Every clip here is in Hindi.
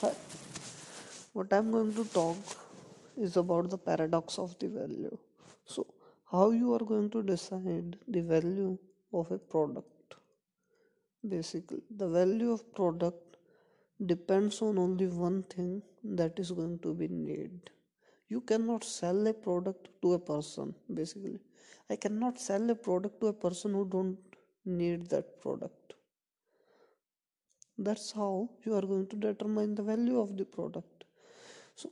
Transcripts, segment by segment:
What I'm going to talk is about the paradox of the value. So, how you are going to decide the value of a product? Basically, the value of product depends on only one thing that is going to be need. You cannot sell a product to a person. Basically, I cannot sell a product to a person who don't need that product that's how you are going to determine the value of the product. So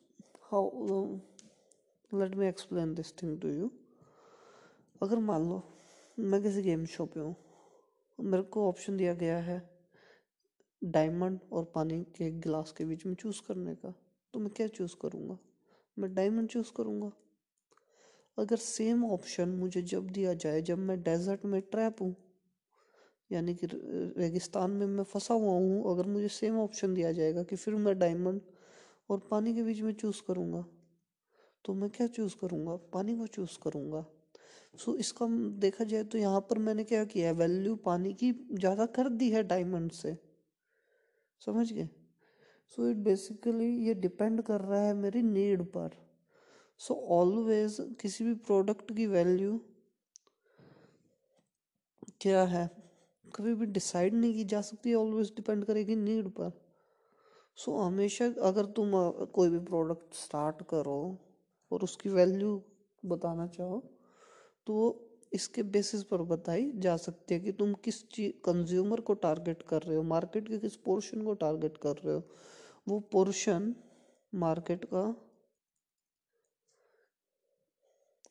how uh, let me explain this thing to you. अगर मान लो मैं किसी गेम शो पे हूँ मेरे को ऑप्शन दिया गया है डायमंड और पानी के गिलास के बीच में चूज़ करने का तो मैं क्या चूज़ करूँगा? मैं डायमंड चूज़ करूँगा। अगर सेम ऑप्शन मुझे जब दिया जाए जब मैं डेजर्ट में ट्रैप हूँ यानी कि रेगिस्तान में मैं फंसा हुआ हूँ अगर मुझे सेम ऑप्शन दिया जाएगा कि फिर मैं डायमंड और पानी के बीच में चूज़ करूँगा। तो मैं क्या चूज़ करूँगा? पानी को चूज़ करूँगा। सो so, इसका देखा जाए तो यहाँ पर मैंने क्या किया है? वैल्यू पानी की ज़्यादा कर दी है डायमंड से। समझ गए? सो इट बेसिकली ये डिपेंड कर रहा है मेरी नीड पर। सो so, ऑलवेज किसी भी प्रोडक्ट की वैल्यू क्या है? कभी भी डिसाइड नहीं की जा सकती ऑलवेज डिपेंड करेगी नीड पर। सो so, हमेशा अगर तुम कोई भी प्रोडक्ट स्टार्ट करो और उसकी वैल्यू बताना चाहो तो इसके बेसिस पर बताई जा सकती है कि तुम किस चीज़ कंज्यूमर को टारगेट कर रहे हो मार्केट के किस पोर्शन को टारगेट कर रहे हो। वो पोर्शन मार्केट का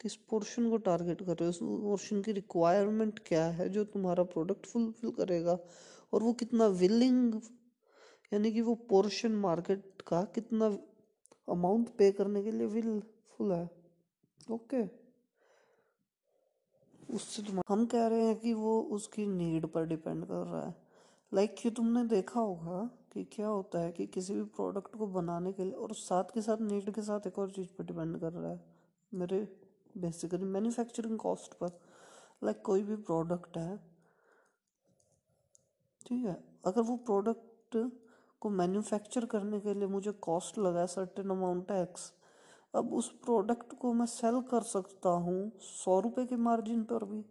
किस पोर्शन को टारगेट कर रहे हो? उस पोर्शन की रिक्वायरमेंट क्या है जो तुम्हारा प्रोडक्ट फुलफिल करेगा? और वो कितना विलिंग यानी कि वो पोर्शन मार्केट का कितना अमाउंट पे करने के लिए विलफुल है? ओके उससे तुम, हम कह रहे हैं कि वो उसकी नीड पर डिपेंड कर रहा है। लाइक like कि तुमने देखा होगा कि क्या होता है कि किसी भी प्रोडक्ट को बनाने के लिए और साथ के साथ नीड के साथ एक और चीज़ पर डिपेंड कर रहा है। मेरे बेसिकली मैन्युफैक्चरिंग कॉस्ट पर लाइक कोई भी प्रोडक्ट है ठीक है? अगर वो प्रोडक्ट को मैन्युफैक्चर करने के लिए मुझे कॉस्ट लगा सर्टेन अमाउंट टैक्स अब उस प्रोडक्ट को मैं सेल कर सकता हूँ सौ रुपये के मार्जिन पर भी।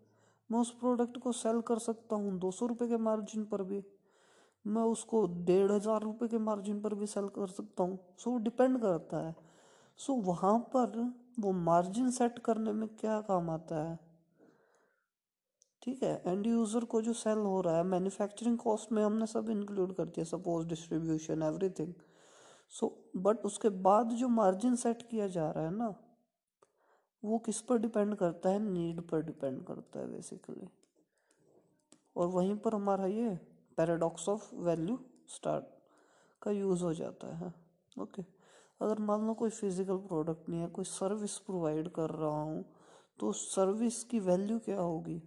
मैं उस प्रोडक्ट को सेल कर सकता हूँ दो सौ रुपये के मार्जिन पर भी। मैं उसको डेढ़ हज़ार रुपये के मार्जिन पर भी सेल कर सकता हूँ। सो so, डिपेंड करता है। सो so, वहाँ पर वो मार्जिन सेट करने में क्या काम आता है? ठीक है एंड यूज़र को जो सेल हो रहा है मैन्युफैक्चरिंग कॉस्ट में हमने सब इंक्लूड कर दिया suppose distribution everything so but उसके बाद जो मार्जिन सेट किया जा रहा है ना, वो किस पर डिपेंड करता है? नीड पर डिपेंड करता है बेसिकली और वहीं पर हमारा ये पैराडॉक्स ऑफ़ वैल्यू स्टार्ट का यूज़ हो जाता है ओके okay. अगर मान लो कोई फ़िज़िकल प्रोडक्ट नहीं है, कोई सर्विस प्रोवाइड कर रहा हूँ तो सर्विस की वैल्यू क्या होगी?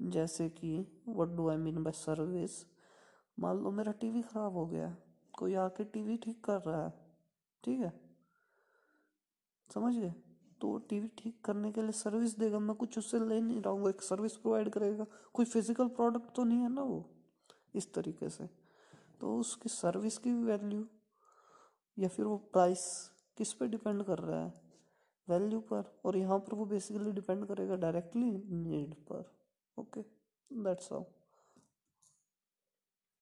जैसे कि what do I mean by service मान लो मेरा टीवी ख़राब हो गया, कोई आके टीवी ठीक कर रहा है, ठीक है? समझ गए तो टीवी ठीक करने के लिए सर्विस देगा, मैं कुछ उससे ले नहीं रहा हूँ एक सर्विस प्रोवाइड करेगा। कोई फ़िज़िकल प्रोडक्ट तो नहीं है ना वो, इस तरीके से। तो उसकी सर्विस की वैल्यू या फिर वो प्राइस किस पे डिपेंड कर रहा है? वैल्यू पर। और यहाँ पर वो बेसिकली डिपेंड करेगा डायरेक्टली नीड पर। Okay that's all